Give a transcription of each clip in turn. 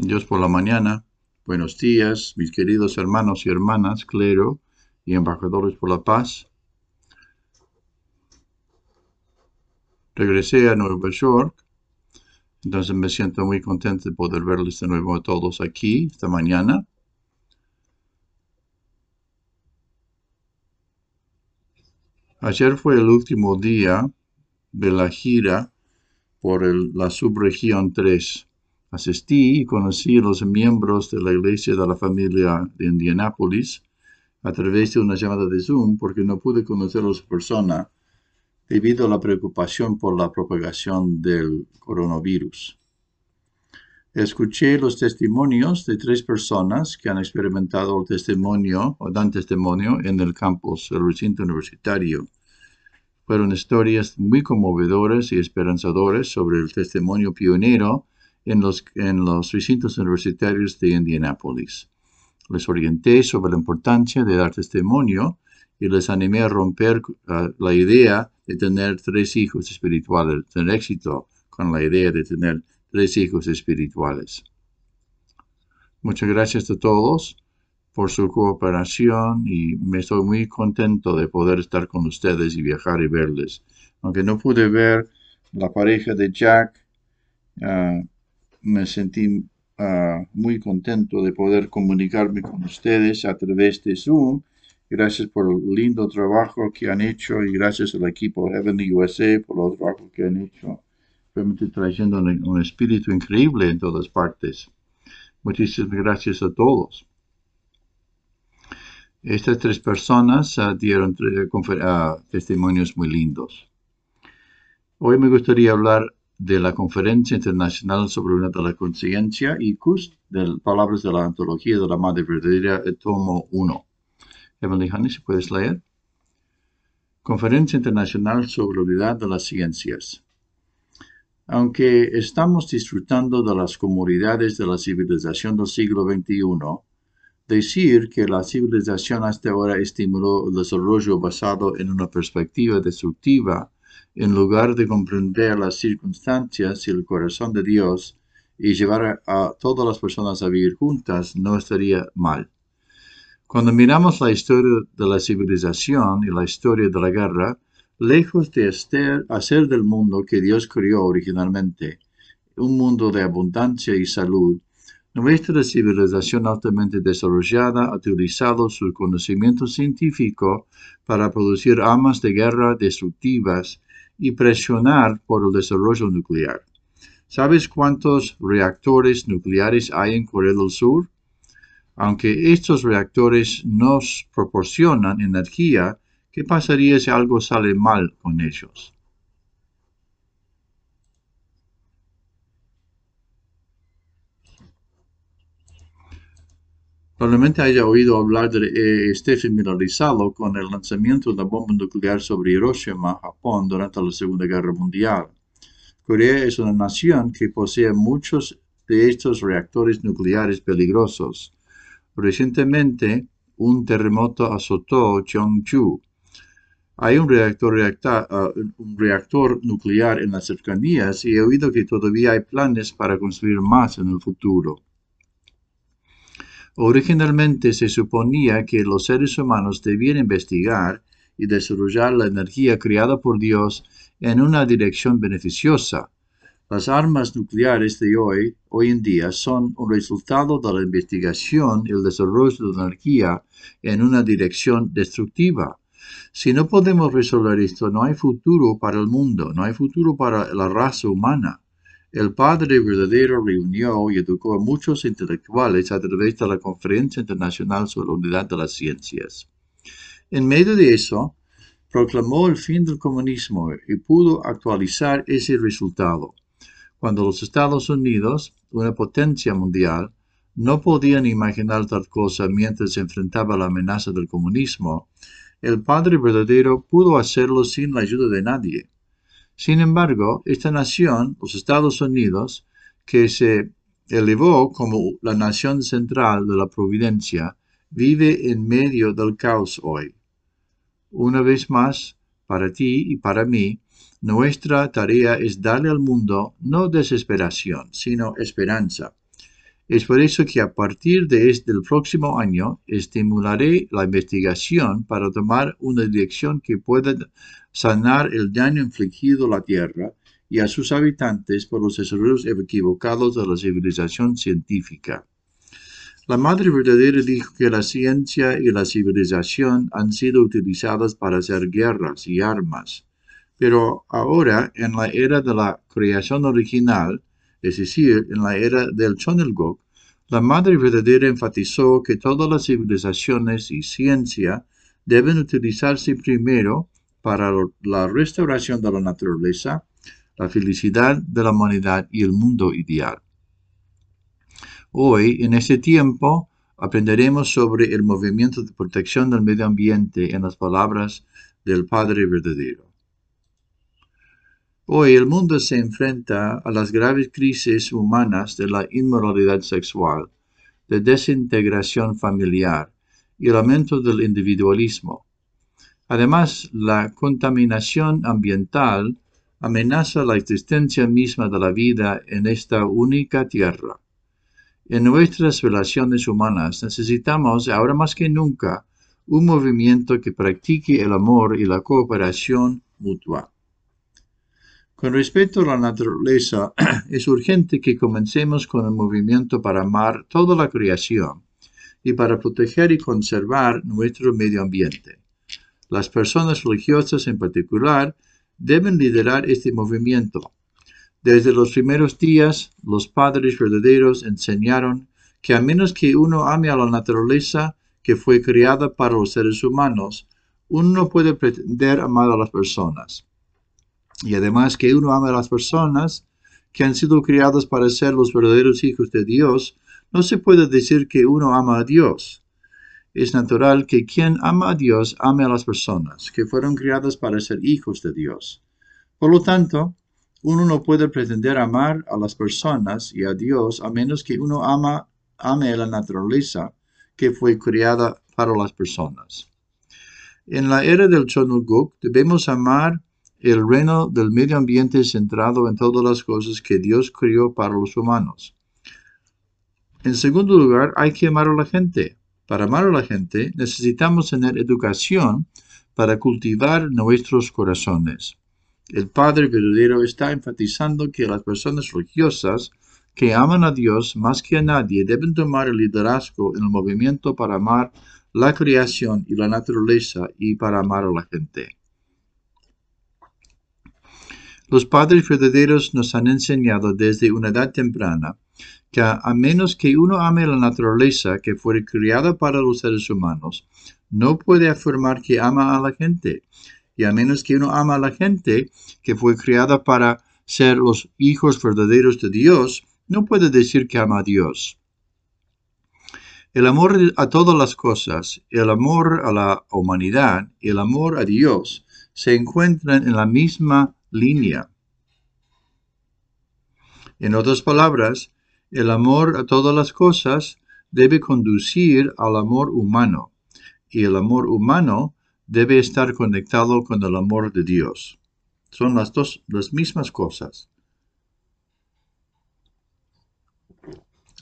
Dios por la mañana. Buenos días, mis queridos hermanos y hermanas, clero y embajadores por la paz. Regresé a Nueva York, entonces me siento muy contento de poder verles de nuevo a todos aquí esta mañana. Ayer fue el último día de la gira por la subregión 3. Asistí y conocí a los miembros de la iglesia de la familia de Indianápolis a través de una llamada de Zoom porque no pude conocerlos en persona debido a la preocupación por la propagación del coronavirus. Escuché los testimonios de tres personas que han experimentado el testimonio o dan testimonio en el campus, el recinto universitario. Fueron historias muy conmovedoras y esperanzadoras sobre el testimonio pionero en los, en los recintos universitarios de Indianápolis. Les orienté sobre la importancia de dar testimonio y les animé a romper la idea de tener tres hijos espirituales, tener éxito con la idea de tener tres hijos espirituales. Muchas gracias a todos por su cooperación y me estoy muy contento de poder estar con ustedes y viajar y verles. Aunque no pude ver la pareja de Jack, uh, me sentí uh, muy contento de poder comunicarme con ustedes a través de Zoom. Gracias por el lindo trabajo que han hecho y gracias al equipo Heavenly USA por el trabajo que han hecho. Realmente trayendo un, un espíritu increíble en todas partes. Muchísimas gracias a todos. Estas tres personas uh, dieron uh, testimonios muy lindos. Hoy me gustaría hablar de la Conferencia Internacional sobre una de la Conciencia, ICUS, de Palabras de la Antología de la Madre Verdadera, tomo 1. Emily Honey, si puedes leer. Conferencia Internacional sobre la Unidad de las Ciencias. Aunque estamos disfrutando de las comodidades de la civilización del siglo XXI, Decir que la civilización hasta ahora estimuló el desarrollo basado en una perspectiva destructiva, en lugar de comprender las circunstancias y el corazón de Dios y llevar a, todas las personas a vivir juntas, no estaría mal. Cuando miramos la historia de la civilización y la historia de la guerra, lejos de hacer del mundo que Dios creó originalmente, un mundo de abundancia y salud, nuestra civilización altamente desarrollada ha utilizado su conocimiento científico para producir armas de guerra destructivas y presionar por el desarrollo nuclear. ¿Sabes cuántos reactores nucleares hay en Corea del Sur? Aunque estos reactores nos proporcionan energía, ¿qué pasaría si algo sale mal con ellos? Probablemente haya oído hablar de eh, este familiarizado con el lanzamiento de la bomba nuclear sobre Hiroshima, Japón, durante la Segunda Guerra Mundial. Corea es una nación que posee muchos de estos reactores nucleares peligrosos. Recientemente, un terremoto azotó Cheongju. Hay un reactor, uh, un reactor nuclear en las cercanías y he oído que todavía hay planes para construir más en el futuro. Originalmente se suponía que los seres humanos debían investigar y desarrollar la energía creada por Dios en una dirección beneficiosa. Las armas nucleares de hoy, hoy en día, son un resultado de la investigación y el desarrollo de energía en una dirección destructiva. Si no podemos resolver esto, no hay futuro para el mundo, no hay futuro para la raza humana. El Padre verdadero reunió y educó a muchos intelectuales a través de la Conferencia Internacional sobre la Unidad de las Ciencias. En medio de eso, proclamó el fin del comunismo y pudo actualizar ese resultado. Cuando los Estados Unidos, una potencia mundial, no podían imaginar tal cosa mientras se enfrentaba la amenaza del comunismo, el Padre verdadero pudo hacerlo sin la ayuda de nadie. Sin embargo, esta nación, los Estados Unidos, que se elevó como la nación central de la providencia, vive en medio del caos hoy. Una vez más, para ti y para mí, nuestra tarea es darle al mundo no desesperación, sino esperanza. Es por eso que a partir de este, del próximo año estimularé la investigación para tomar una dirección que pueda sanar el daño infligido a la Tierra y a sus habitantes por los desarrollos equivocados de la civilización científica. La Madre Verdadera dijo que la ciencia y la civilización han sido utilizadas para hacer guerras y armas, pero ahora, en la era de la creación original, es decir, en la era del Chonelgok, la Madre Verdadera enfatizó que todas las civilizaciones y ciencia deben utilizarse primero para la restauración de la naturaleza, la felicidad de la humanidad y el mundo ideal. Hoy, en este tiempo, aprenderemos sobre el movimiento de protección del medio ambiente en las palabras del Padre Verdadero. Hoy el mundo se enfrenta a las graves crisis humanas de la inmoralidad sexual, de desintegración familiar y el aumento del individualismo. Además, la contaminación ambiental amenaza la existencia misma de la vida en esta única tierra. En nuestras relaciones humanas necesitamos, ahora más que nunca, un movimiento que practique el amor y la cooperación mutua. Con respecto a la naturaleza, es urgente que comencemos con el movimiento para amar toda la creación y para proteger y conservar nuestro medio ambiente. Las personas religiosas en particular deben liderar este movimiento. Desde los primeros días, los padres verdaderos enseñaron que a menos que uno ame a la naturaleza que fue creada para los seres humanos, uno no puede pretender amar a las personas y además que uno ama a las personas que han sido criadas para ser los verdaderos hijos de Dios, no se puede decir que uno ama a Dios. Es natural que quien ama a Dios ame a las personas que fueron criadas para ser hijos de Dios. Por lo tanto, uno no puede pretender amar a las personas y a Dios a menos que uno ama, ame a la naturaleza que fue criada para las personas. En la era del Chonuguk debemos amar el reino del medio ambiente centrado en todas las cosas que Dios crió para los humanos. En segundo lugar, hay que amar a la gente. Para amar a la gente necesitamos tener educación para cultivar nuestros corazones. El Padre verdadero está enfatizando que las personas religiosas que aman a Dios más que a nadie deben tomar el liderazgo en el movimiento para amar la creación y la naturaleza y para amar a la gente. Los padres verdaderos nos han enseñado desde una edad temprana que a, menos que uno ame la naturaleza que fue creada para los seres humanos, no puede afirmar que ama a la gente. Y a menos que uno ama a la gente que fue creada para ser los hijos verdaderos de Dios, no puede decir que ama a Dios. El amor a todas las cosas, el amor a la humanidad y el amor a Dios se encuentran en la misma línea. En otras palabras, el amor a todas las cosas debe conducir al amor humano y el amor humano debe estar conectado con el amor de Dios. Son las dos las mismas cosas.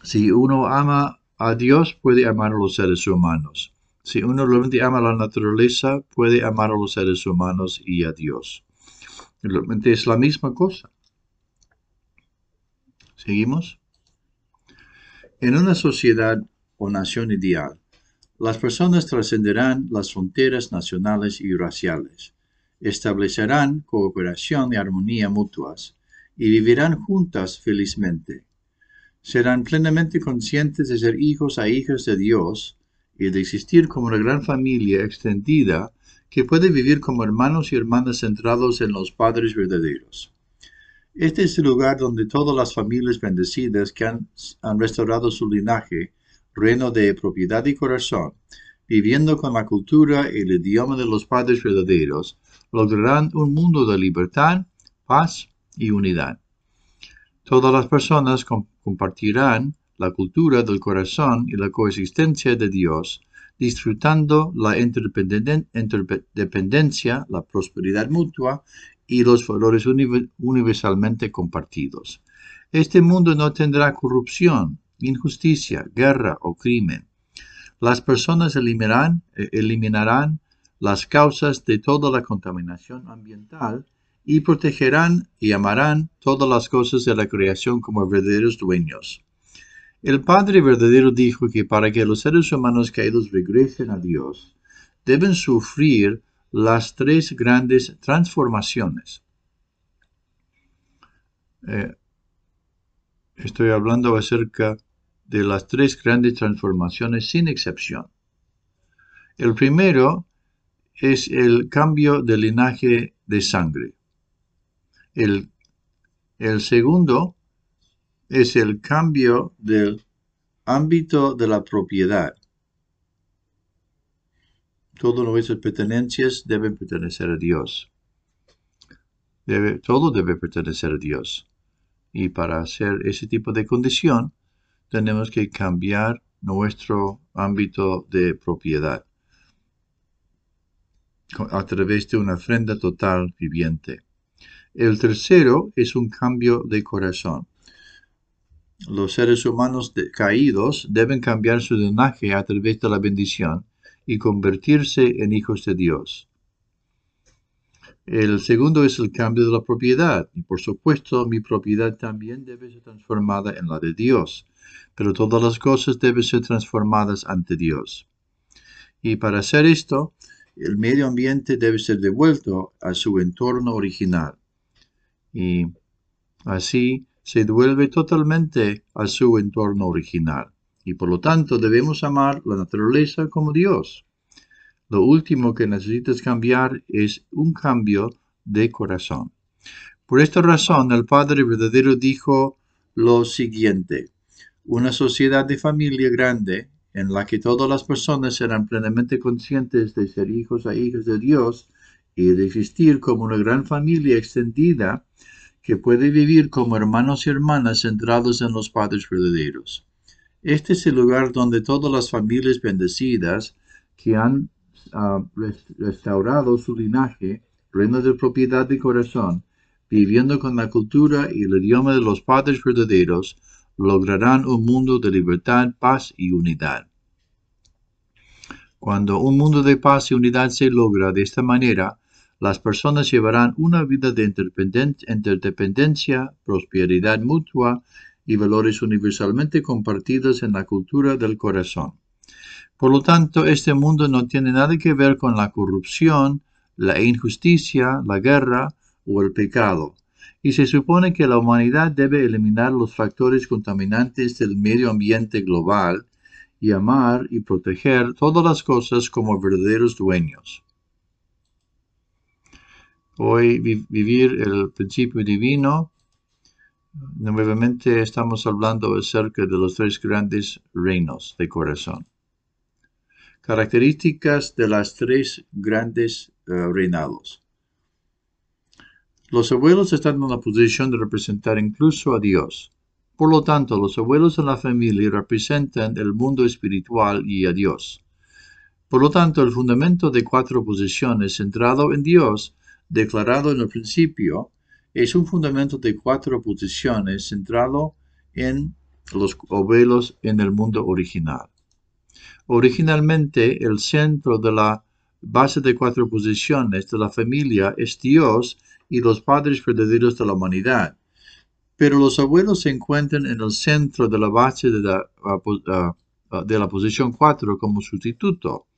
Si uno ama a Dios, puede amar a los seres humanos. Si uno realmente ama a la naturaleza, puede amar a los seres humanos y a Dios. Realmente es la misma cosa. ¿Seguimos? En una sociedad o nación ideal, las personas trascenderán las fronteras nacionales y raciales, establecerán cooperación y armonía mutuas y vivirán juntas felizmente. Serán plenamente conscientes de ser hijos a hijas de Dios y de existir como una gran familia extendida que puede vivir como hermanos y hermanas centrados en los padres verdaderos. Este es el lugar donde todas las familias bendecidas que han, restaurado su linaje, reino de propiedad y corazón, viviendo con la cultura y el idioma de los padres verdaderos, lograrán un mundo de libertad, paz y unidad. Todas las personas compartirán la cultura del corazón y la coexistencia de Dios, disfrutando la interdependencia, la prosperidad mutua y los valores universalmente compartidos. Este mundo no tendrá corrupción, injusticia, guerra o crimen. Las personas eliminarán, eh, eliminarán las causas de toda la contaminación ambiental y protegerán y amarán todas las cosas de la creación como verdaderos dueños. El Padre verdadero dijo que para que los seres humanos caídos regresen a Dios, deben sufrir las tres grandes transformaciones. Eh, estoy hablando acerca de las tres grandes transformaciones sin excepción. El primero es el cambio de linaje de sangre. El, el segundo es el cambio del ámbito de la propiedad. Todas nuestras pertenencias deben pertenecer a Dios. Todo debe pertenecer a Dios. Y para hacer ese tipo de condición, tenemos que cambiar nuestro ámbito de propiedad a través de una ofrenda total viviente. El tercero es un cambio de corazón. Los seres humanos caídos deben cambiar su linaje a través de la bendición y convertirse en hijos de Dios. El segundo es el cambio de la propiedad, y por supuesto mi propiedad también debe ser transformada en la de Dios, pero todas las cosas deben ser transformadas ante Dios. Y para hacer esto, el medio ambiente debe ser devuelto a su entorno original. Y así se devuelve totalmente a su entorno original. Y por lo tanto debemos amar la naturaleza como Dios. Lo último que necesitas cambiar es un cambio de corazón. Por esta razón, el Padre verdadero dijo lo siguiente. Una sociedad de familia grande en la que todas las personas serán plenamente conscientes de ser hijos e hijas de Dios y de existir como una gran familia extendida que puede vivir como hermanos y hermanas centrados en los padres verdaderos. Este es el lugar donde todas las familias bendecidas que han ah, restaurado su linaje, reino de propiedad de corazón, viviendo con la cultura y el idioma de los padres verdaderos, lograrán un mundo de libertad, paz y unidad. Cuando un mundo de paz y unidad se logra de esta manera, las personas llevarán una vida de interdependencia, prosperidad mutua y valores universalmente compartidos en la cultura del corazón. Por lo tanto, este mundo no tiene nada que ver con la corrupción, la injusticia, la guerra o el pecado y se supone que la humanidad debe eliminar los factores contaminantes del medio ambiente global y amar y proteger todas las cosas como verdaderos dueños. Hoy vivir el principio divino, nuevamente estamos hablando acerca de los tres grandes reinos de corazón. Características de las tres grandes eh, reinados. Los abuelos están en la posición de representar incluso a Dios. Por lo tanto, los abuelos en la familia representan el mundo espiritual y a Dios. Por lo tanto, el fundamento de cuatro posiciones centrado en Dios, declarado en el principio, es un fundamento de cuatro posiciones centrado en los abuelos en el mundo original. Originalmente, el centro de la base de cuatro posiciones de la familia es Dios y los padres verdaderos de la humanidad. Pero los abuelos se encuentran en el centro de la base de la, de la posición 4 como sustituto.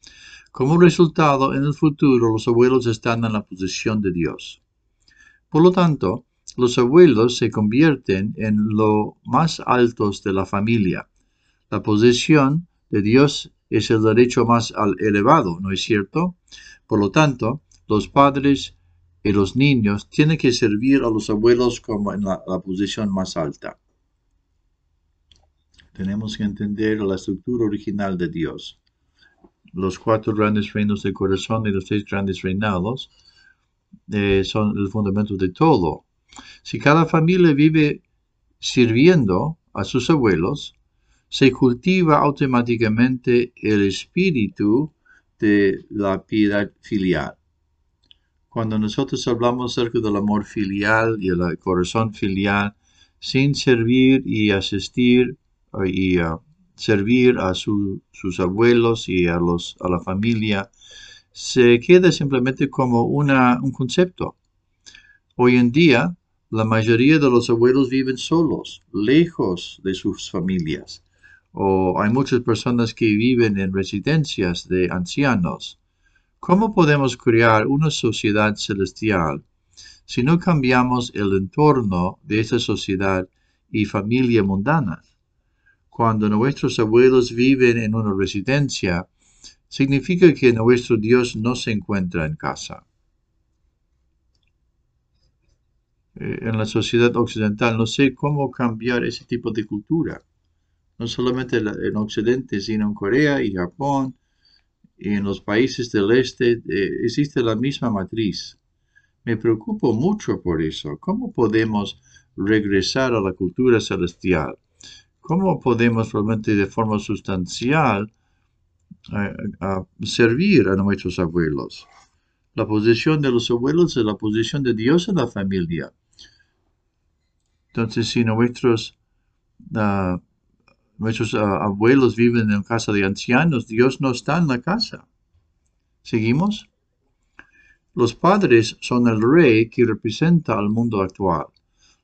Como resultado, en el futuro los abuelos están en la posición de Dios. Por lo tanto, los abuelos se convierten en lo más altos de la familia. La posición de Dios es el derecho más elevado, ¿no es cierto? Por lo tanto, los padres y los niños tienen que servir a los abuelos como en la, posición más alta. Tenemos que entender la estructura original de Dios. Los cuatro grandes reinos del corazón y los seis grandes reinados eh, son el fundamento de todo. Si cada familia vive sirviendo a sus abuelos, se cultiva automáticamente el espíritu de la piedad filial. Cuando nosotros hablamos acerca del amor filial y el corazón filial, sin servir y asistir y servir a sus abuelos y a, los, a la familia se queda simplemente como una, un concepto. Hoy en día, la mayoría de los abuelos viven solos, lejos de sus familias. O hay muchas personas que viven en residencias de ancianos. ¿Cómo podemos crear una sociedad celestial si no cambiamos el entorno de esa sociedad y familia mundana? Cuando nuestros abuelos viven en una residencia, significa que nuestro Dios no se encuentra en casa. Eh, en la sociedad occidental no sé cómo cambiar ese tipo de cultura. No solamente en Occidente, sino en Corea y Japón y en los países del este eh, existe la misma matriz. Me preocupo mucho por eso. ¿Cómo podemos regresar a la cultura celestial? ¿Cómo podemos realmente de forma sustancial eh, servir a nuestros abuelos? La posición de los abuelos es la posición de Dios en la familia. Entonces, si nuestros, ah, nuestros ah, abuelos viven en casa de ancianos, Dios no está en la casa. ¿Seguimos? Los padres son el rey que representa al mundo actual.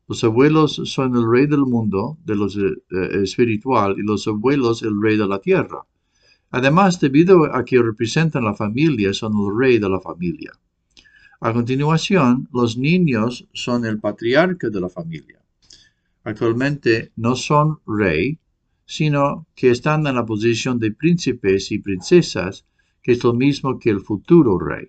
Los abuelos son el rey del mundo, de los eh, eh, espiritual, y los abuelos el rey de la tierra. Además, debido a que representan la familia, son el rey de la familia. A continuación, los niños son el patriarca de la familia. Actualmente no son rey, sino que están en la posición de príncipes y princesas, que es lo mismo que el futuro rey.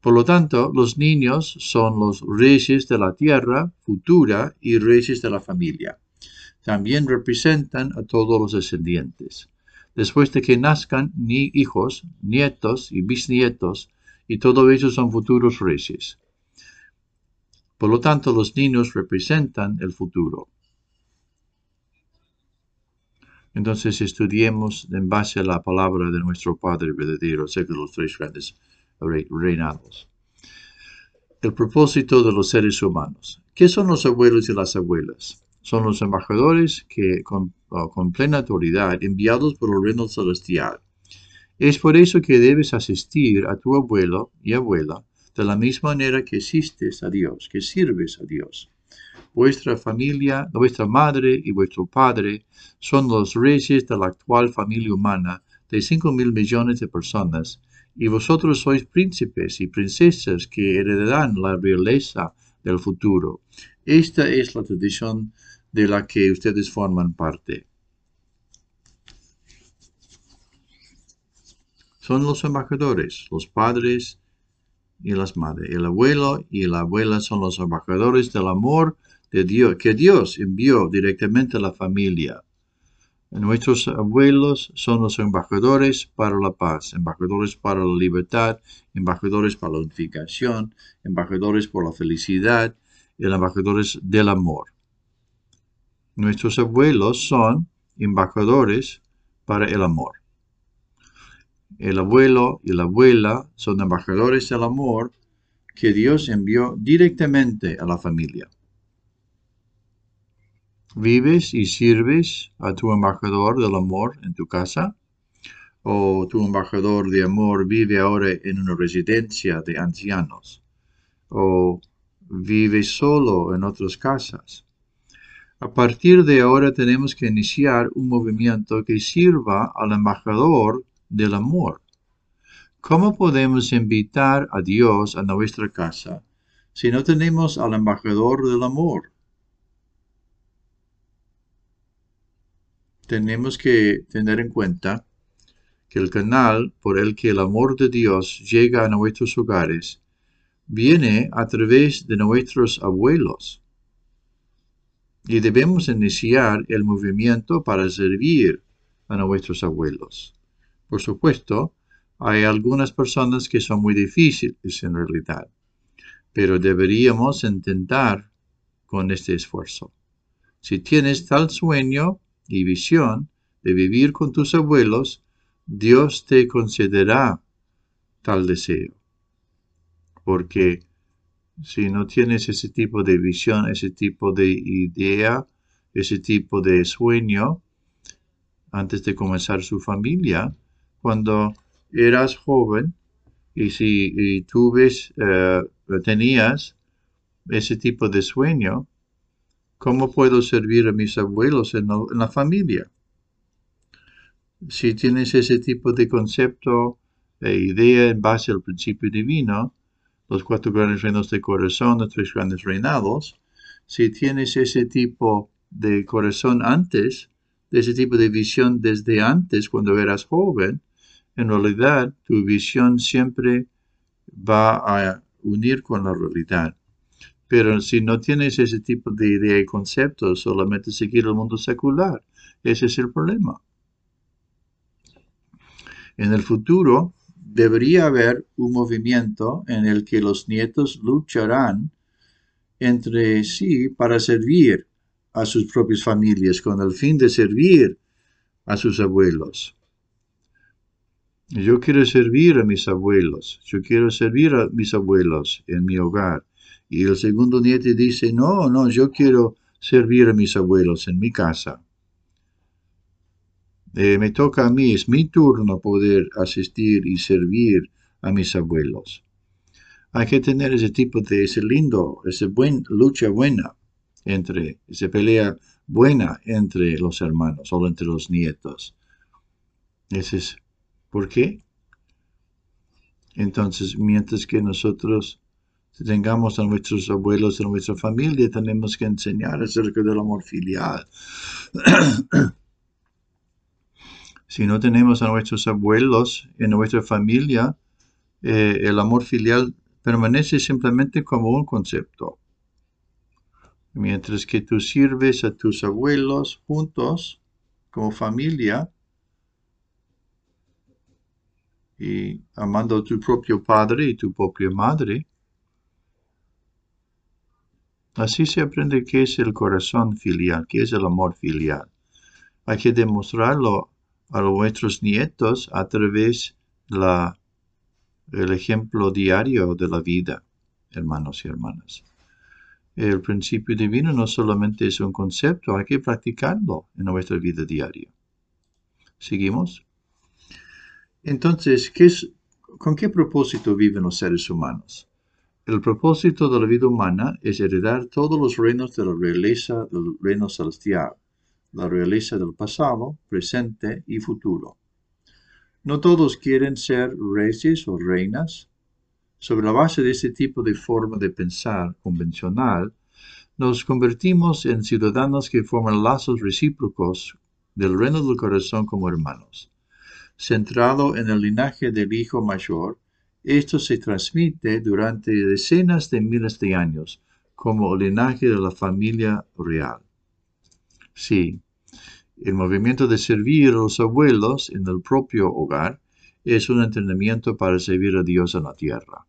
Por lo tanto, los niños son los reyes de la tierra futura y reyes de la familia. También representan a todos los descendientes. Después de que nazcan ni hijos, nietos y bisnietos, y todos ellos son futuros reyes. Por lo tanto, los niños representan el futuro. Entonces estudiemos en base a la palabra de nuestro Padre verdadero, sé que los tres grandes reinados. El propósito de los seres humanos. ¿Qué son los abuelos y las abuelas? Son los embajadores que con, con plena autoridad enviados por el reino celestial. Es por eso que debes asistir a tu abuelo y abuela de la misma manera que asistes a Dios, que sirves a Dios. Vuestra familia, vuestra madre y vuestro padre son los reyes de la actual familia humana de 5 mil millones de personas y vosotros sois príncipes y princesas que heredarán la realeza del futuro. Esta es la tradición de la que ustedes forman parte. Son los embajadores, los padres y las madres. El abuelo y la abuela son los embajadores del amor de Dios, que Dios envió directamente a la familia. Nuestros abuelos son los embajadores para la paz, embajadores para la libertad, embajadores para la unificación, embajadores por la felicidad y embajadores del amor. Nuestros abuelos son embajadores para el amor. El abuelo y la abuela son embajadores del amor que Dios envió directamente a la familia. ¿Vives y sirves a tu embajador del amor en tu casa? ¿O tu embajador de amor vive ahora en una residencia de ancianos? ¿O vive solo en otras casas? A partir de ahora tenemos que iniciar un movimiento que sirva al embajador del amor. ¿Cómo podemos invitar a Dios a nuestra casa si no tenemos al embajador del amor? tenemos que tener en cuenta que el canal por el que el amor de Dios llega a nuestros hogares viene a través de nuestros abuelos. Y debemos iniciar el movimiento para servir a nuestros abuelos. Por supuesto, hay algunas personas que son muy difíciles en realidad, pero deberíamos intentar con este esfuerzo. Si tienes tal sueño, y visión de vivir con tus abuelos, Dios te concederá tal deseo. Porque si no tienes ese tipo de visión, ese tipo de idea, ese tipo de sueño antes de comenzar su familia, cuando eras joven y si tú ves, eh, tenías ese tipo de sueño, ¿cómo puedo servir a mis abuelos en la familia? si tienes ese tipo de concepto e idea en base al principio divino, los cuatro grandes reinos de corazón, los tres grandes reinados, si tienes ese tipo de corazón antes, de ese tipo de visión desde antes, cuando eras joven, en realidad tu visión siempre va a unir con la realidad. Pero si no tienes ese tipo de idea y concepto, solamente seguir el mundo secular, ese es el problema. En el futuro debería haber un movimiento en el que los nietos lucharán entre sí para servir a sus propias familias con el fin de servir a sus abuelos. Yo quiero servir a mis abuelos, yo quiero servir a mis abuelos en mi hogar. Y el segundo nieto dice, no, no, yo quiero servir a mis abuelos en mi casa. Eh, me toca a mí, es mi turno poder asistir y servir a mis abuelos. Hay que tener ese tipo de, ese lindo, esa buen, lucha buena entre, esa pelea buena entre los hermanos o entre los nietos. Ese es, ¿por qué? Entonces, mientras que nosotros tengamos a nuestros abuelos en nuestra familia, tenemos que enseñar acerca del amor filial. Si no tenemos a nuestros abuelos en nuestra familia, eh, el amor filial permanece simplemente como un concepto. Mientras que tú sirves a tus abuelos juntos, como familia, y amando a tu propio padre y tu propia madre, así se aprende qué es el corazón filial, qué es el amor filial. Hay que demostrarlo a nuestros nietos a través la, el ejemplo diario de la vida, hermanos y hermanas. El principio divino no solamente es un concepto, hay que practicarlo en nuestra vida diaria. ¿Seguimos? Entonces, ¿qué es, ¿con qué propósito viven los seres humanos? El propósito de la vida humana es heredar todos los reinos de la realeza del reino celestial la realeza del pasado, presente y futuro. No todos quieren ser reyes o reinas. Sobre la base de este tipo de forma de pensar convencional, nos convertimos en ciudadanos que forman lazos recíprocos del reino del corazón como hermanos. Centrado en el linaje del hijo mayor, esto se transmite durante decenas de miles de años como el linaje de la familia real. Sí, el movimiento de servir a los abuelos en el propio hogar es un entrenamiento para servir a Dios en la tierra.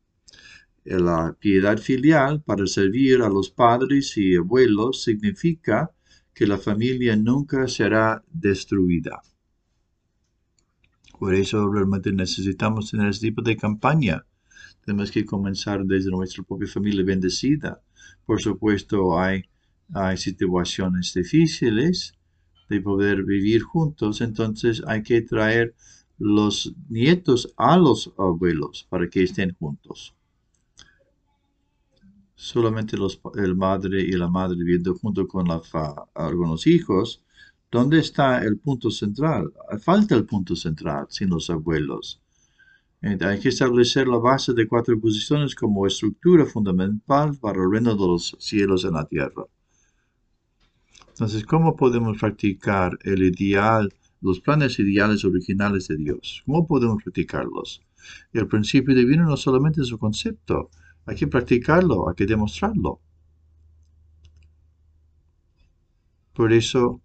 La piedad filial para servir a los padres y abuelos significa que la familia nunca será destruida. Por eso realmente necesitamos tener este tipo de campaña. Tenemos que comenzar desde nuestra propia familia bendecida. Por supuesto, hay, hay situaciones difíciles, de poder vivir juntos, entonces hay que traer los nietos a los abuelos para que estén juntos. Solamente los, el madre y la madre viviendo junto con la algunos hijos. ¿Dónde está el punto central? Falta el punto central sin los abuelos. hay que establecer la base de cuatro posiciones como estructura fundamental para el reino de los cielos en la tierra. Entonces, ¿cómo podemos practicar el ideal, los planes ideales originales de Dios? ¿Cómo podemos practicarlos? El principio divino no solamente es un concepto, hay que practicarlo, hay que demostrarlo. Por eso,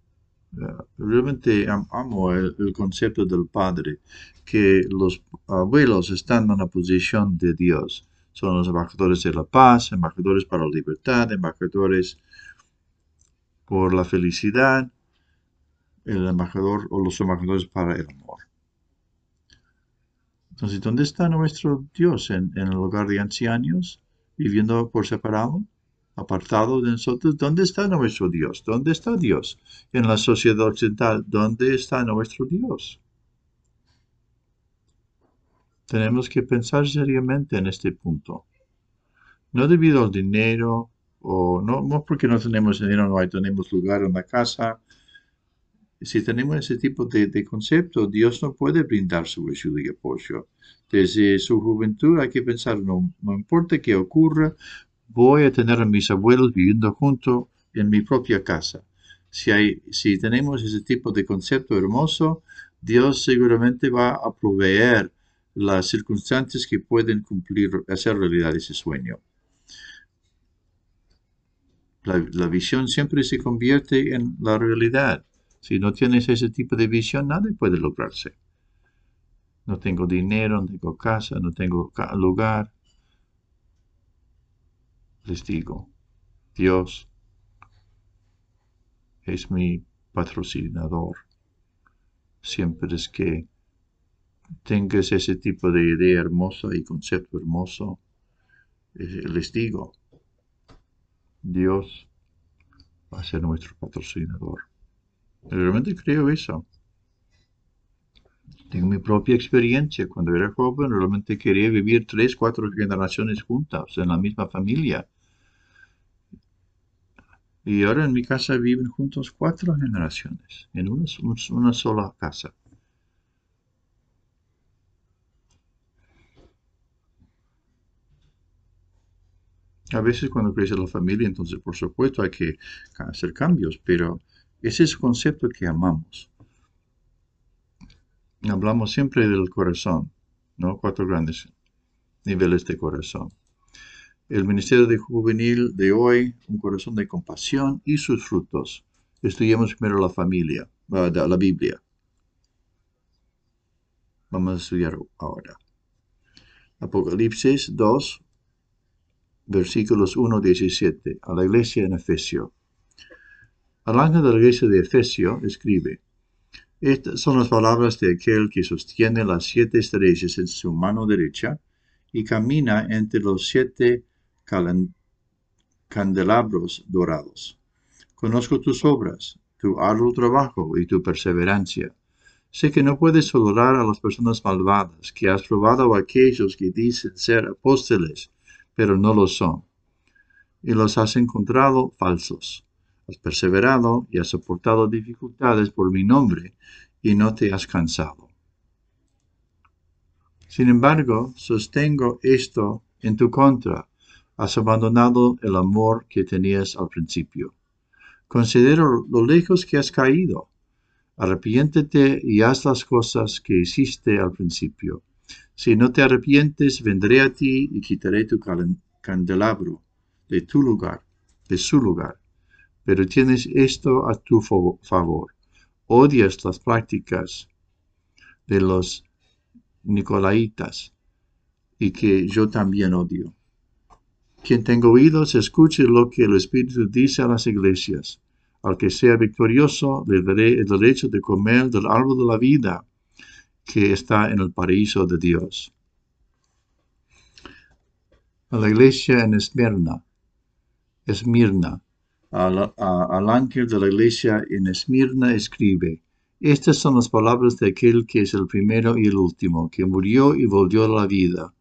eh, realmente amo el, concepto del Padre, que los abuelos están en la posición de Dios. Son los embajadores de la paz, embajadores para la libertad, embajadores por la felicidad, el embajador o los embajadores para el amor. Entonces, ¿dónde está nuestro Dios? ¿En, el hogar de ancianos? ¿Viviendo por separado? apartado de nosotros. ¿Dónde está nuestro Dios? ¿Dónde está Dios? En la sociedad occidental, ¿dónde está nuestro Dios? Tenemos que pensar seriamente en este punto. No debido al dinero, o no, no porque no tenemos dinero, no tenemos lugar en la casa. Si tenemos ese tipo de, concepto, Dios no puede brindar su ayuda y apoyo. Desde su juventud hay que pensar, no, no importa qué ocurra, voy a tener a mis abuelos viviendo junto en mi propia casa. Si, hay, si tenemos ese tipo de concepto hermoso, Dios seguramente va a proveer las circunstancias que pueden cumplir, hacer realidad ese sueño. La, visión siempre se convierte en la realidad. Si no tienes ese tipo de visión, nada puede lograrse. No tengo dinero, no tengo casa, no tengo lugar. Les digo, Dios es mi patrocinador. Siempre es que tengas ese tipo de idea hermosa y concepto hermoso, eh, les digo, Dios va a ser nuestro patrocinador. Realmente creo eso. Tengo mi propia experiencia. Cuando era joven, realmente quería vivir tres, cuatro generaciones juntas en la misma familia. Y ahora en mi casa viven juntos cuatro generaciones, en una sola casa. A veces cuando crece la familia, entonces por supuesto hay que hacer cambios, pero ese es el concepto que amamos. Hablamos siempre del corazón, ¿no? Cuatro grandes niveles de corazón. El Ministerio de Juvenil de hoy, un corazón de compasión y sus frutos. Estudiamos primero la familia, la Biblia. Vamos a estudiar ahora. Apocalipsis 2, versículos 1 17, a la iglesia en Efesio. Al ángel de la iglesia de Efesio escribe, Estas son las palabras de aquel que sostiene las siete estrellas en su mano derecha y camina entre los siete candelabros dorados. Conozco tus obras, tu arduo trabajo y tu perseverancia. Sé que no puedes tolerar a las personas malvadas, que has probado a aquellos que dicen ser apóstoles pero no lo son. Y los has encontrado falsos. Has perseverado y has soportado dificultades por mi nombre y no te has cansado. Sin embargo, sostengo esto en tu contra. Has abandonado el amor que tenías al principio. Considero lo lejos que has caído. Arrepiéntete y haz las cosas que hiciste al principio. Si no te arrepientes, vendré a ti y quitaré tu candelabro de tu lugar, de su lugar. Pero tienes esto a tu favor. Odias las prácticas de los Nicolaitas y que yo también odio. Quien tenga oídos, escuche lo que el Espíritu dice a las iglesias. Al que sea victorioso, le daré el derecho de comer del árbol de la vida que está en el paraíso de Dios. A la iglesia en Esmirna, Esmirna, al, al ángel de la iglesia en Esmirna escribe, estas son las palabras de aquel que es el primero y el último, que murió y volvió a la vida.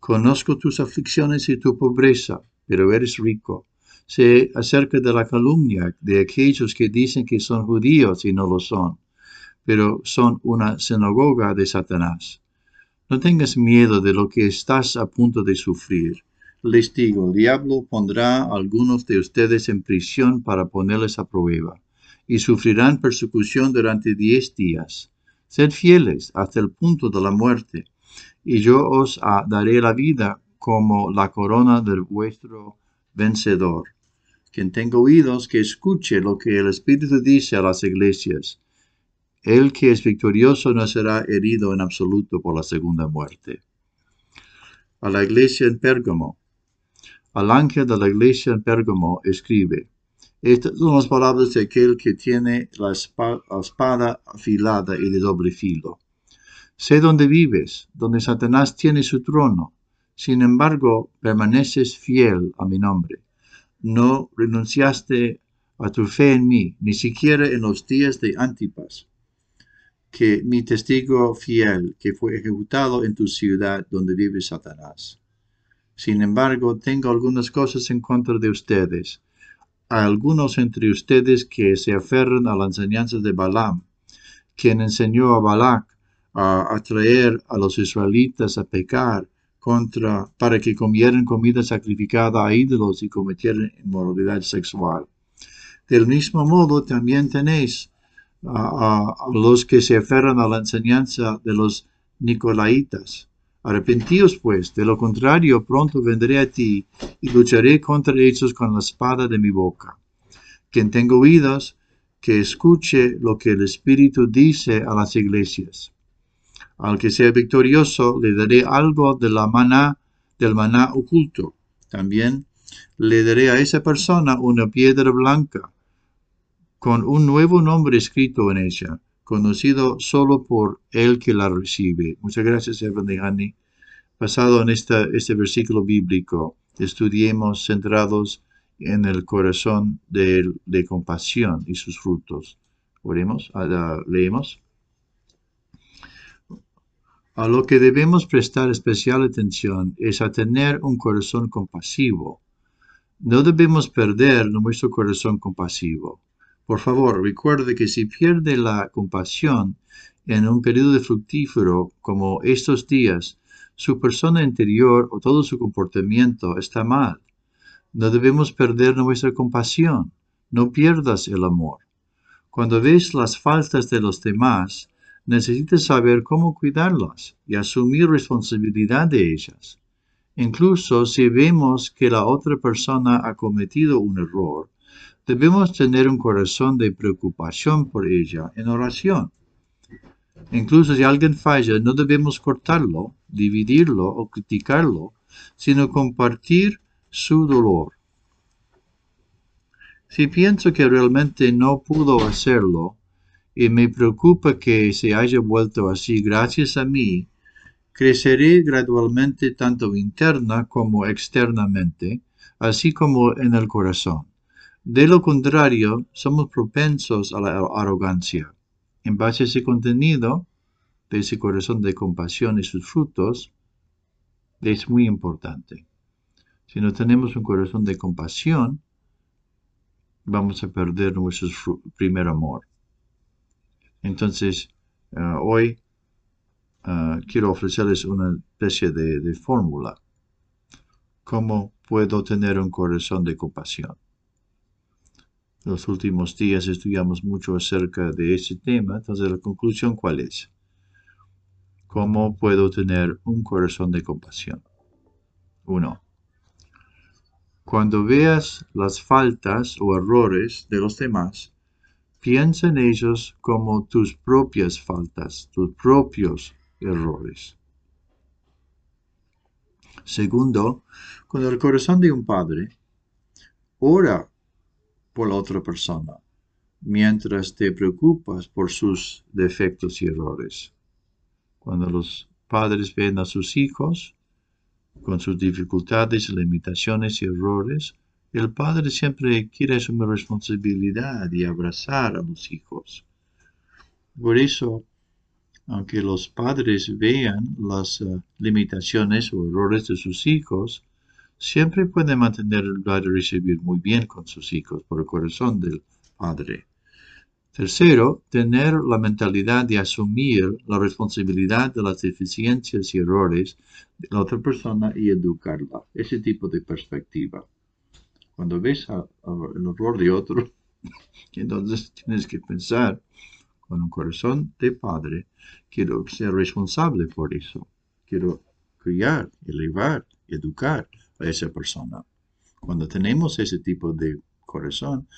Conozco tus aflicciones y tu pobreza, pero eres rico. Sé acerca de la calumnia de aquellos que dicen que son judíos y no lo son pero son una sinagoga de Satanás. No tengas miedo de lo que estás a punto de sufrir. Les digo, el diablo pondrá a algunos de ustedes en prisión para ponerles a prueba, y sufrirán persecución durante diez días. Sed fieles hasta el punto de la muerte, y yo os daré la vida como la corona de vuestro vencedor. Quien tenga oídos, que escuche lo que el Espíritu dice a las iglesias. El que es victorioso no será herido en absoluto por la segunda muerte. A la iglesia en Pérgamo. Al ángel de la iglesia en Pérgamo escribe, estas son las palabras de aquel que tiene la espada, afilada y de doble filo. Sé dónde vives, donde Satanás tiene su trono. Sin embargo, permaneces fiel a mi nombre. no renunciaste a tu fe en mí, ni siquiera en los días de Antipas, que mi testigo fiel, que fue ejecutado en tu ciudad donde vive Satanás. Sin embargo, tengo algunas cosas en contra de ustedes. Hay algunos entre ustedes que se aferran a la enseñanza de Balaam, quien enseñó a Balac a atraer a los israelitas a pecar contra, para que comieran comida sacrificada a ídolos y cometieran inmoralidad sexual. Del mismo modo, también tenéis a, los que se aferran a la enseñanza de los Nicolaitas. Arrepentíos pues, de lo contrario, pronto vendré a ti y lucharé contra ellos con la espada de mi boca. Quien tenga oídos, que escuche lo que el Espíritu dice a las iglesias. Al que sea victorioso le daré algo de la maná, del maná oculto. También le daré a esa persona una piedra blanca con un nuevo nombre escrito en ella, conocido solo por el que la recibe. Muchas gracias, Evan Basado en esta, este versículo bíblico, estudiemos centrados en el corazón de, de compasión y sus frutos. Oremos, leemos. A lo que debemos prestar especial atención es a tener un corazón compasivo. No debemos perder nuestro corazón compasivo. Por favor, recuerde que si pierde la compasión en un periodo fructífero como estos días, su persona interior o todo su comportamiento está mal. No debemos perder nuestra compasión. No pierdas el amor. Cuando ves las faltas de los demás, necesitas saber cómo cuidarlas y asumir responsabilidad de ellas. Incluso si vemos que la otra persona ha cometido un error, debemos tener un corazón de preocupación por ella en oración. Incluso si alguien falla, no debemos cortarlo, dividirlo o criticarlo, sino compartir su dolor. Si pienso que realmente no pudo hacerlo, y me preocupa que se haya vuelto así gracias a mí, creceré gradualmente tanto interna como externamente, así como en el corazón. De lo contrario, somos propensos a la arrogancia. En base a ese contenido, de ese corazón de compasión y sus frutos, es muy importante. Si no tenemos un corazón de compasión, vamos a perder nuestro primer amor. Entonces, eh, hoy eh, quiero ofrecerles una especie de, fórmula. ¿Cómo puedo tener un corazón de compasión? Los últimos días estudiamos mucho acerca de ese tema, entonces la conclusión cuál es? ¿Cómo puedo tener un corazón de compasión? Uno. Cuando veas las faltas o errores de los demás, Piensa en ellos como tus propias faltas, tus propios errores. Segundo, con el corazón de un padre, ora por la otra persona mientras te preocupas por sus defectos y errores. Cuando los padres ven a sus hijos con sus dificultades, limitaciones y errores, el padre siempre quiere asumir responsabilidad y abrazar a los hijos. Por eso, aunque los padres vean las eh, limitaciones o errores de sus hijos, siempre pueden mantener el lugar de recibir muy bien con sus hijos por el corazón del padre. Tercero, tener la mentalidad de asumir la responsabilidad de las deficiencias y errores de la otra persona y educarla. Ese tipo de perspectiva. Cuando ves el horror de otro, entonces tienes que pensar con un corazón de padre, quiero ser responsable por eso. Quiero criar, elevar, educar a esa persona. Cuando tenemos ese tipo de corazón,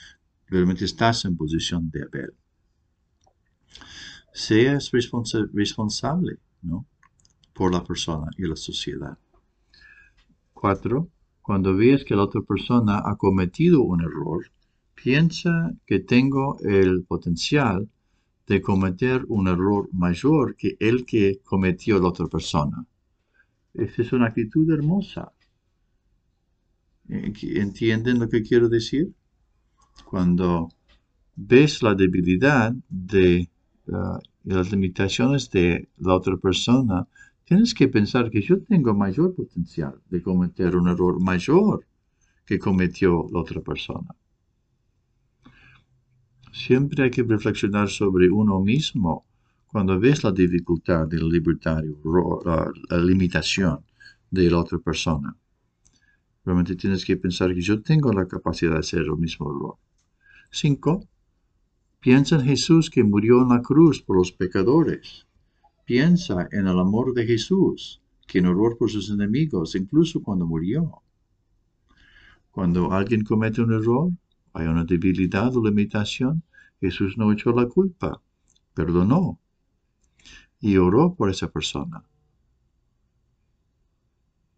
realmente estás en posición de haber. Seas responsable, ¿no? Por la persona y la sociedad. Cuatro, cuando veas que la otra persona ha cometido un error, piensa que tengo el potencial de cometer un error mayor que el que cometió la otra persona. Esa es una actitud hermosa. Eh, ¿Entienden lo que quiero decir? Cuando ves la debilidad de uh, las limitaciones de la otra persona, tienes que pensar que yo tengo mayor potencial de cometer un error mayor que cometió la otra persona. Siempre hay que reflexionar sobre uno mismo cuando ves la dificultad del libertario, la, limitación de la otra persona. Realmente tienes que pensar que yo tengo la capacidad de hacer el mismo error. Cinco, piensa en Jesús que murió en la cruz por los pecadores. Piensa en el amor de Jesús, que en horror por sus enemigos, incluso cuando murió. Cuando alguien comete un error, hay una debilidad o limitación, Jesús no echó la culpa, perdonó y oró por esa persona.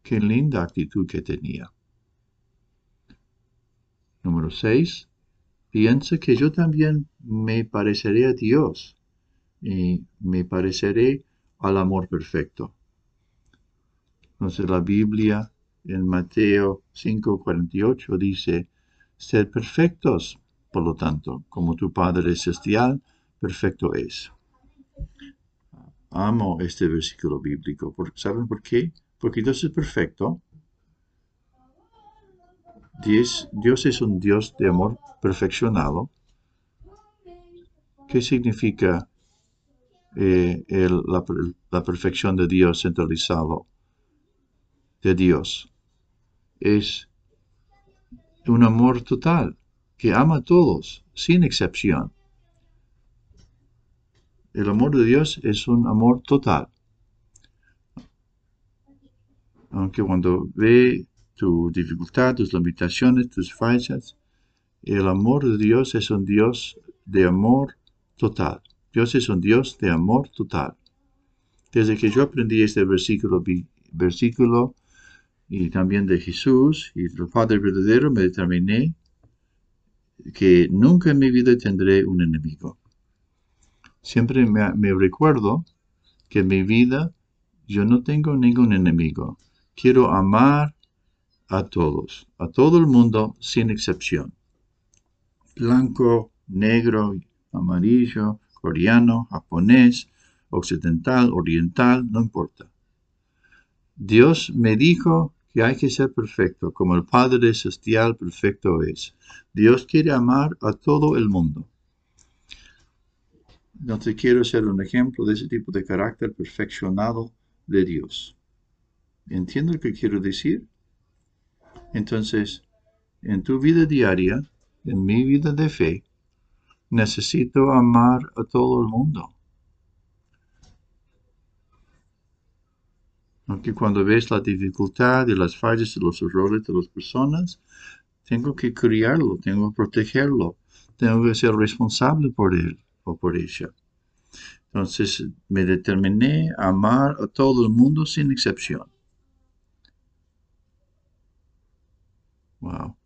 Qué linda actitud que tenía. Número 6. Piensa que yo también me pareceré a Dios y me pareceré al amor perfecto. Entonces la Biblia en Mateo 5:48 dice, Sed perfectos, por lo tanto, como tu Padre celestial perfecto es. Amo este versículo bíblico. ¿Saben por qué? Porque Dios es perfecto. Dios, es un Dios de amor perfeccionado. ¿Qué significa eh, la, la perfección de Dios centralizado? De Dios. Es un amor total que ama a todos, sin excepción. El amor de Dios es un amor total. Aunque cuando ve tu dificultad, tus limitaciones, tus fallas, el amor de Dios es un Dios de amor total. Dios es un Dios de amor total. Desde que yo aprendí este versículo, versículo y también de Jesús y del Padre verdadero, me determiné que nunca en mi vida tendré un enemigo. Siempre me, recuerdo que en mi vida yo no tengo ningún enemigo. Quiero amar a todos, a todo el mundo sin excepción. Blanco, negro, amarillo, coreano, japonés, occidental, oriental, no importa. Dios me dijo que hay que ser perfecto, como el Padre Celestial perfecto es. Dios quiere amar a todo el mundo. Entonces quiero ser un ejemplo de ese tipo de carácter perfeccionado de Dios. ¿Entiendo lo que quiero decir? Entonces, en tu vida diaria, en mi vida de fe, necesito amar a todo el mundo. Aunque cuando ves la dificultad y las fallas y los errores de las personas, tengo que criarlo, tengo que protegerlo, tengo que ser responsable por él o por ella. Entonces me determiné a amar a todo el mundo sin excepción. Wow.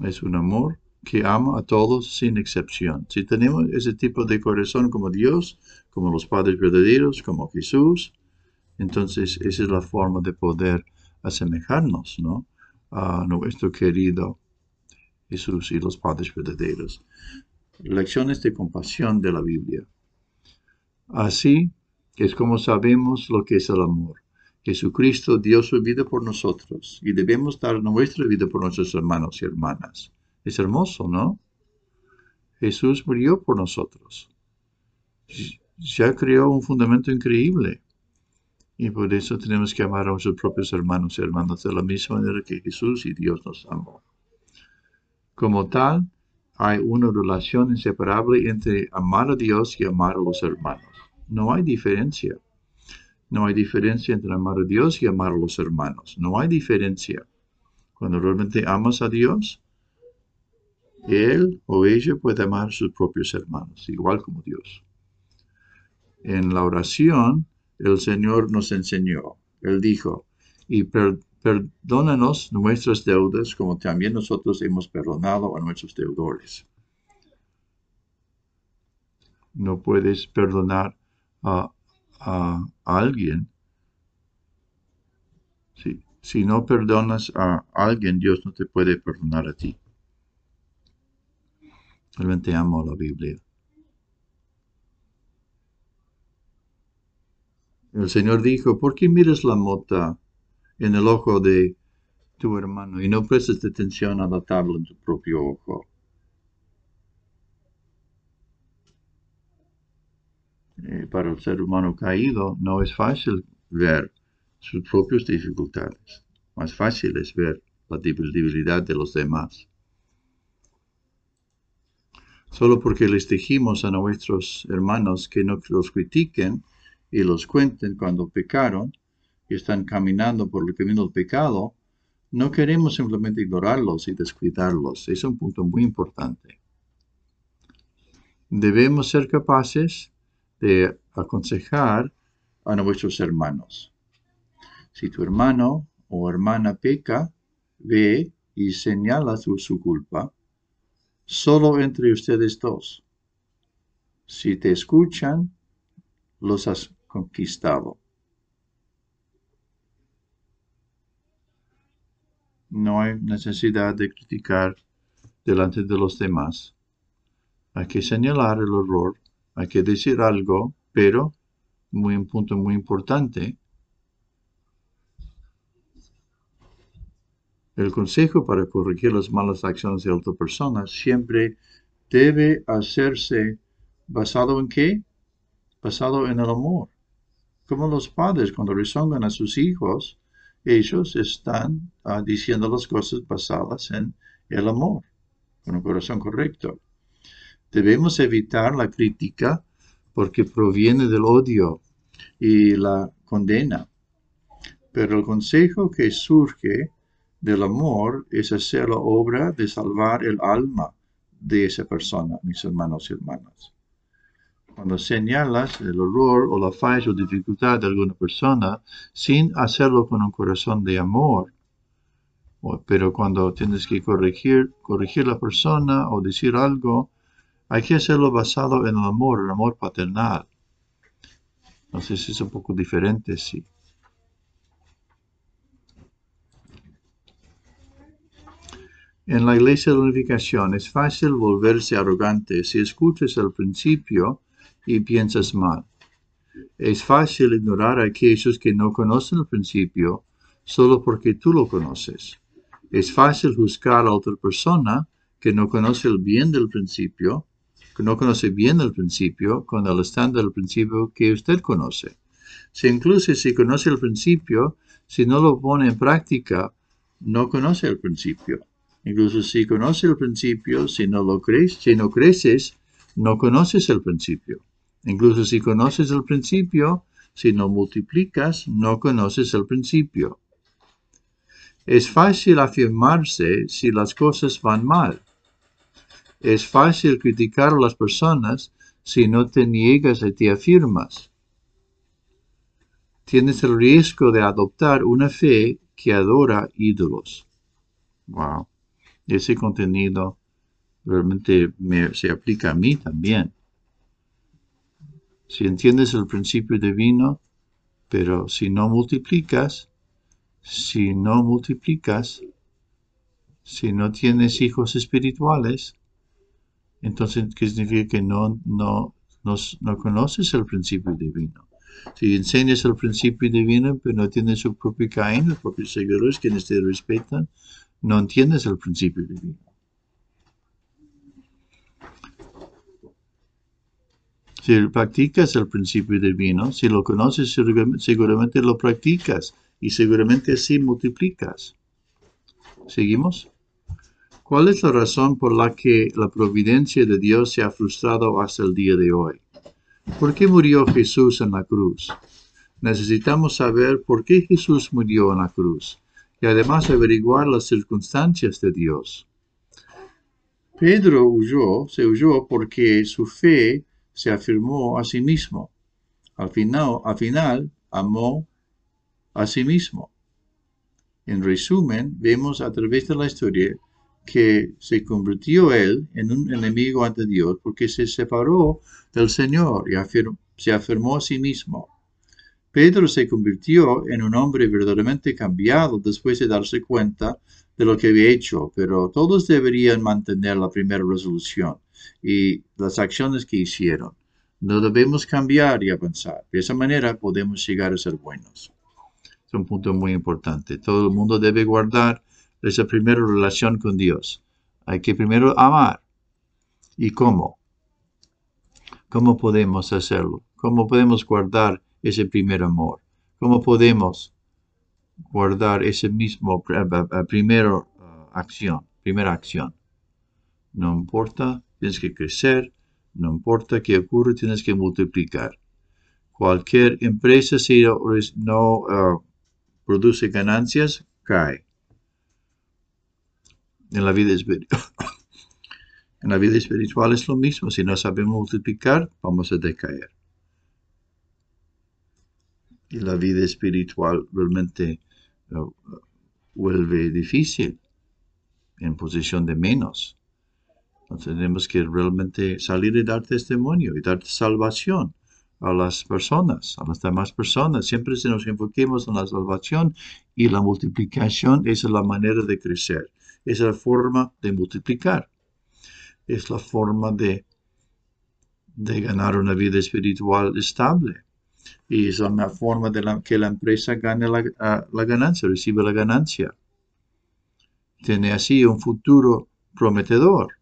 Es un amor que ama a todos sin excepción. Si tenemos ese tipo de corazón como Dios, como los padres verdaderos, como Jesús, entonces esa es la forma de poder asemejarnos, ¿no? A nuestro querido Jesús y los padres verdaderos. Lecciones de compasión de la Biblia. Así es como sabemos lo que es el amor. Jesucristo dio su vida por nosotros y debemos dar nuestra vida por nuestros hermanos y hermanas. Es hermoso, ¿no? Jesús murió por nosotros. Ya creó un fundamento increíble. Y por eso tenemos que amar a nuestros propios hermanos y hermanas de la misma manera que Jesús y Dios nos amó. Como tal, hay una relación inseparable entre amar a Dios y amar a los hermanos. No hay diferencia. No hay diferencia entre amar a Dios y amar a los hermanos. No hay diferencia. Cuando realmente amas a Dios, él o ella puede amar a sus propios hermanos, igual como Dios. En la oración, el Señor nos enseñó. Él dijo, y perdónanos nuestras deudas como también nosotros hemos perdonado a nuestros deudores. No puedes perdonar a, alguien Si no perdonas a alguien, Dios no te puede perdonar a ti. Realmente amo la Biblia. El Señor dijo, ¿por qué miras la mota en el ojo de tu hermano y no prestas atención a la tabla en tu propio ojo? Eh, para el ser humano caído no es fácil ver sus propias dificultades. Más fácil es ver la debilidad de los demás. Solo porque les dijimos a nuestros hermanos que no los critiquen, y los cuenten cuando pecaron y están caminando por el camino del pecado, no queremos simplemente ignorarlos y descuidarlos. Es un punto muy importante. Debemos ser capaces de aconsejar a nuestros hermanos. Si tu hermano o hermana peca, ve y señala su, culpa, solo entre ustedes dos. Si te escuchan, los has conquistado. No hay necesidad de criticar delante de los demás. Hay que señalar el error, hay que decir algo, pero, muy un punto muy importante, el consejo para corregir las malas acciones de otra persona siempre debe hacerse basado en qué? Basado en el amor como los padres cuando rezongan a sus hijos, ellos están ah, diciendo las cosas basadas en el amor, con un corazón correcto. Debemos evitar la crítica porque proviene del odio y la condena. Pero el consejo que surge del amor es hacer la obra de salvar el alma de esa persona, mis hermanos y hermanas cuando señalas el horror o la falla o dificultad de alguna persona sin hacerlo con un corazón de amor. Pero cuando tienes que corregir, corregir la persona o decir algo, hay que hacerlo basado en el amor, el amor paternal. Entonces es un poco diferente, sí. En la iglesia de la unificación es fácil volverse arrogante si escuchas al principio y piensas mal. Es fácil ignorar a aquellos que no conocen el principio solo porque tú lo conoces. Es fácil juzgar a otra persona que no conoce el bien del principio, no conoce bien el principio con el estándar del principio que usted conoce. Si incluso si conoce el principio, si no lo pone en práctica, no conoce el principio. Incluso si conoce el principio, si no lo crees, si no creces, no conoces el principio. Incluso si conoces el principio, si no multiplicas, no conoces el principio. Es fácil afirmarse si las cosas van mal. Es fácil criticar a las personas si no te niegas y te afirmas. Tienes el riesgo de adoptar una fe que adora ídolos. Wow. Ese contenido realmente se aplica a mí también. Si entiendes el principio divino, pero si no multiplicas, si no multiplicas, si no tienes hijos espirituales, entonces, ¿qué significa que no, no, no, conoces el principio divino? Si enseñas el principio divino, pero no tienes su propio Caín, los propios seguidores quienes te respetan, no entiendes el principio divino. Si practicas el principio divino, si lo conoces, seguramente lo practicas y seguramente así multiplicas. ¿Seguimos? ¿Cuál es la razón por la que la providencia de Dios se ha frustrado hasta el día de hoy? ¿Por qué murió Jesús en la cruz? Necesitamos saber por qué Jesús murió en la cruz y además averiguar las circunstancias de Dios. Pedro huyó, se huyó porque su fe se afirmó a sí mismo. Al final, al final amó a sí mismo. En resumen, vemos a través de la historia que se convirtió él en un enemigo ante Dios porque se separó del Señor y se afirmó a sí mismo. Pedro se convirtió en un hombre verdaderamente cambiado después de darse cuenta de lo que había hecho, pero todos deberían mantener la primera resolución y las acciones que hicieron. No debemos cambiar y avanzar. De esa manera podemos llegar a ser buenos. Es un punto muy importante. Todo el mundo debe guardar esa primera relación con Dios. Hay que primero amar. ¿Y cómo? ¿Cómo podemos hacerlo? ¿Cómo podemos guardar ese primer amor? ¿Cómo podemos guardar ese mismo primero uh, acción, primera acción? No importa, tienes que crecer, no importa qué ocurre, tienes que multiplicar. Cualquier empresa si no produce ganancias, cae. En la vida espiritual. es lo mismo. Si no sabemos multiplicar, vamos a decaer. Y la vida espiritual realmente uh, vuelve difícil en posición de menos. tenemos que realmente salir y dar testimonio y dar salvación a las personas, a las demás personas. Siempre si nos enfoquemos en la salvación y la multiplicación, es la manera de crecer, es la forma de multiplicar, es la forma de, de ganar una vida espiritual estable. Y es la forma de la, que la empresa gane la, la ganancia, recibe la ganancia. Tiene así un futuro prometedor.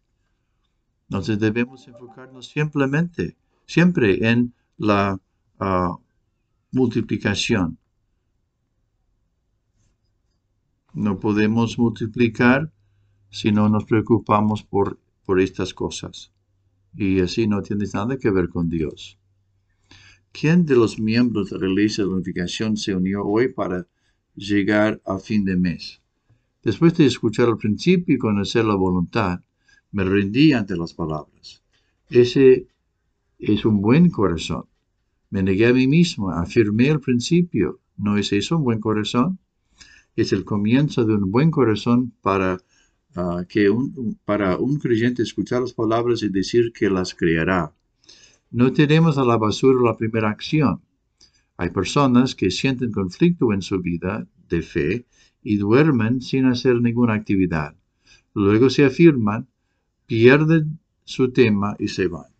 Entonces debemos enfocarnos simplemente, siempre en la ah, multiplicación. No podemos multiplicar si no nos preocupamos por, por estas cosas. Y así no tienes nada que ver con Dios. ¿Quién de los miembros de la iglesia de unificación se unió hoy para llegar a fin de mes? Después de escuchar al principio y conocer la voluntad, me rendí ante las palabras. Ese es un buen corazón. Me negué a mí mismo, afirmé al principio. ¿No es eso un buen corazón? Es el comienzo de un buen corazón para, ah, que un, para un creyente escuchar las palabras y decir que las creerá. No tenemos a la basura la primera acción. Hay personas que sienten conflicto en su vida de fe y duermen sin hacer ninguna actividad. Luego se afirman, pierden su tema y se van.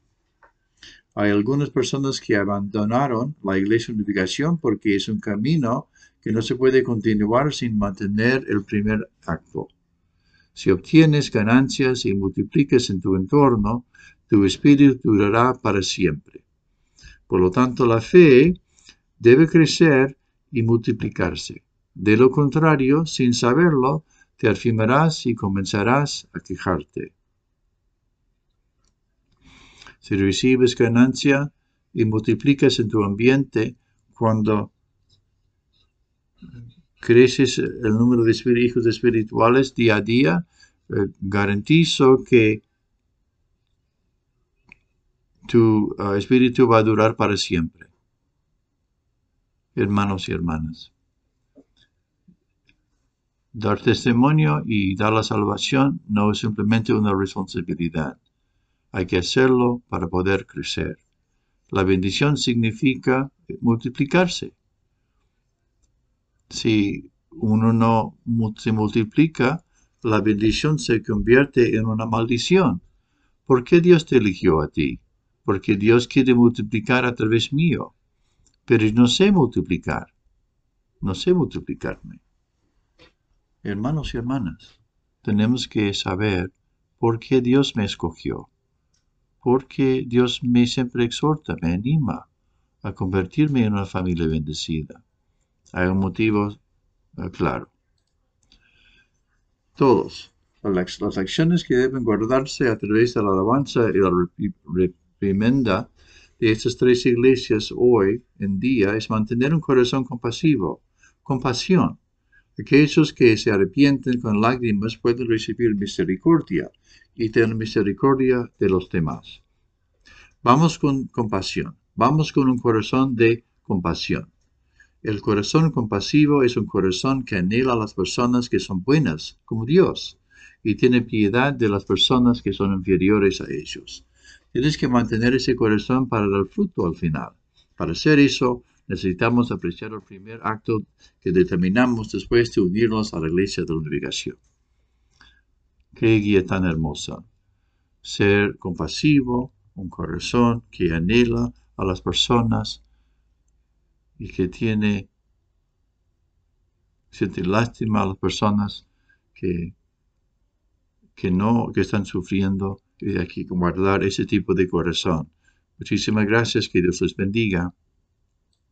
Hay algunas personas que abandonaron la iglesia de unificación porque es un camino que no se puede continuar sin mantener el primer acto. Si obtienes ganancias y multiplicas en tu entorno, tu espíritu durará para siempre. Por lo tanto, la fe debe crecer y multiplicarse. De lo contrario, sin saberlo, te afirmarás y comenzarás a quejarte. Si recibes ganancia y multiplicas en tu ambiente cuando creces el número de hijos espirituales día a día, eh, garantizo que tu uh, espíritu va a durar para siempre. Hermanos y hermanas. Dar testimonio y dar la salvación no es simplemente una responsabilidad. Hay que hacerlo para poder crecer. La bendición significa multiplicarse. Si uno no se multiplica, la bendición se convierte en una maldición. ¿Por qué Dios te eligió a ti? Porque Dios quiere multiplicar a través mío. Pero no sé multiplicar. No sé multiplicarme. Hermanos y hermanas, tenemos que saber por qué Dios me escogió porque Dios me siempre exhorta, me anima a convertirme en una familia bendecida. Hay un motivo eh, claro. Todos, las, acciones que deben guardarse a través de la alabanza y la reprimenda de estas tres iglesias hoy en día es mantener un corazón compasivo, compasión. Aquellos que se arrepienten con lágrimas pueden recibir misericordia y tener misericordia de los demás. Vamos con compasión, vamos con un corazón de compasión. El corazón compasivo es un corazón que anhela a las personas que son buenas, como Dios, y tiene piedad de las personas que son inferiores a ellos. Tienes que mantener ese corazón para dar fruto al final. Para hacer eso, necesitamos apreciar el primer acto que determinamos después de unirnos a la iglesia de la unificación. Qué guía tan hermosa. Ser compasivo, un corazón que anhela a las personas y que tiene, siente lástima a las personas que, que no, que están sufriendo y hay que guardar ese tipo de corazón. Muchísimas gracias, que Dios les bendiga.